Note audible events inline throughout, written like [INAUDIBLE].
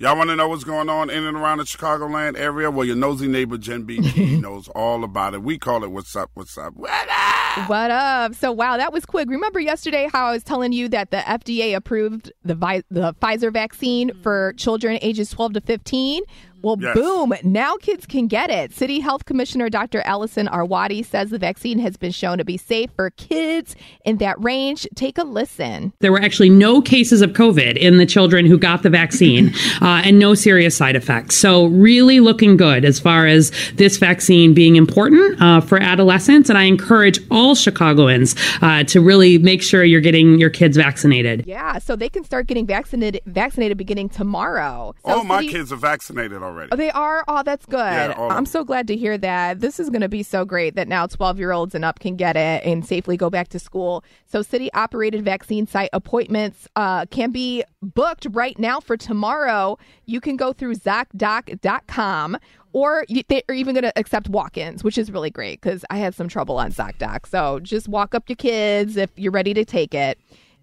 Y'all want to know what's going on in and around the Chicagoland area? Well, your nosy neighbor Jen BG [LAUGHS] knows all about it. We call it "What's Up, What's Up." What up? What up? So, wow, that was quick. Remember yesterday how I was telling you that the FDA approved the vi- the Pfizer vaccine mm-hmm. for children ages 12 to 15? Well, Yes. boom, now kids can get it. City Health Commissioner Dr. Allison Arwady says the vaccine has been shown to be safe for kids in that range. Take a listen. There were actually no cases of COVID in the children who got the vaccine [LAUGHS] uh, and no serious side effects. So, really looking good as far as this vaccine being important uh, for adolescents. And I encourage all Chicagoans uh, to really make sure you're getting your kids vaccinated. Yeah, so they can start getting vaccinated vaccinated beginning tomorrow. So All my kids are vaccinated already. Oh, they are? Oh, that's good. Yeah, I'm so glad to hear that. This is going to be so great that now 12 year olds and up can get it and safely go back to school. So, city operated vaccine site appointments uh, can be booked right now for tomorrow. You can go through ZocDoc.com or you, they're even going to accept walk ins, which is really great because I had some trouble on ZocDoc. So, just walk up your kids if you're ready to take it.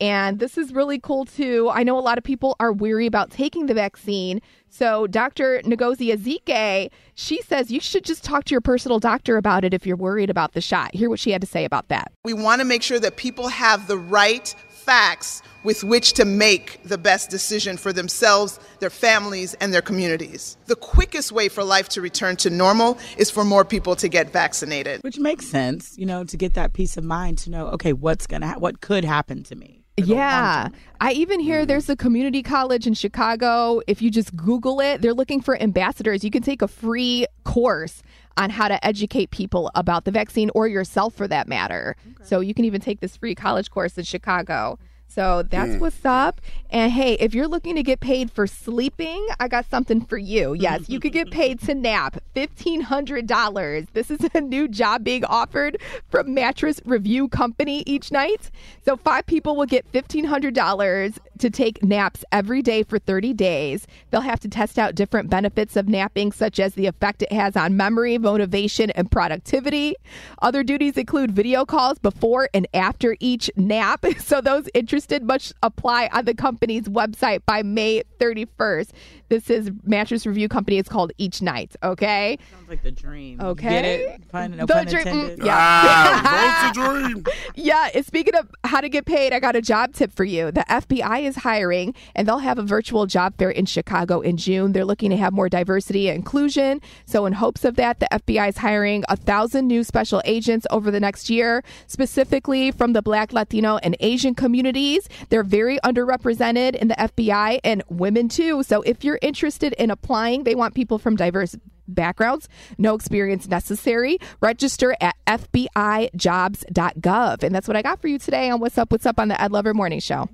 And this is really cool too. I know a lot of people are weary about taking the vaccine. So Dr. Ngozi Ezike, she says you should just talk to your personal doctor about it if you're worried about the shot. Hear what she had to say about that. We want to make sure that people have the right facts with which to make the best decision for themselves, their families, and their communities. The quickest way for life to return to normal is for more people to get vaccinated. Which makes sense, you know, to get that peace of mind to know, okay, what's going to ha- what could happen to me. For the long Yeah. I even hear there's a community college in Chicago. If you just Google it, they're looking for ambassadors. You can take a free course on how to educate people about the vaccine or yourself for that matter. So you can even take this free college course in Chicago. So that's what's up. And hey, if you're looking to get paid for sleeping, I got something for you. Yes, you could get paid to nap $1,500. This is a new job being offered from Mattress Review Company each night. So five people will get $1,500 to take naps every day for 30 days. They'll have to test out different benefits of napping, such as the effect it has on memory, motivation, and productivity. Other duties include video calls before and after each nap. [LAUGHS] So those interested must apply on the company's website by May 31st. This is Mattress Review Company. It's called Each Night. Okay. Sounds like the dream. Okay. Get it? Pun, no The pun dream- intended. mm, yeah. Ah, road [LAUGHS] dream. Yeah, and speaking of how to get paid, I got a job tip for you. The FBI is hiring, and they'll have a virtual job fair in Chicago in June. They're looking to have more diversity and inclusion. So, in hopes of that, the FBI is hiring a thousand new special agents over the next year, specifically from the Black, Latino, and Asian communities. They're very underrepresented in the FBI and women too. So, if you're interested in applying, they want people from diverse backgrounds, no experience necessary. Register at FBIJobs.gov. And that's what I got for you today on What's Up, What's Up on the Ed Lover Morning Show.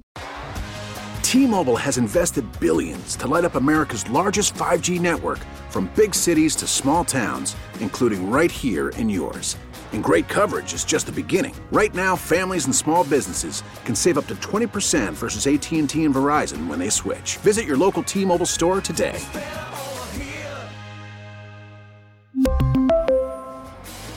T-Mobile has invested billions to light up America's largest 5G network from big cities to small towns, including right here in yours. And great coverage is just the beginning. Right now, families and small businesses can save up to 20% versus AT&T and Verizon when they switch. Visit your local T-Mobile store today.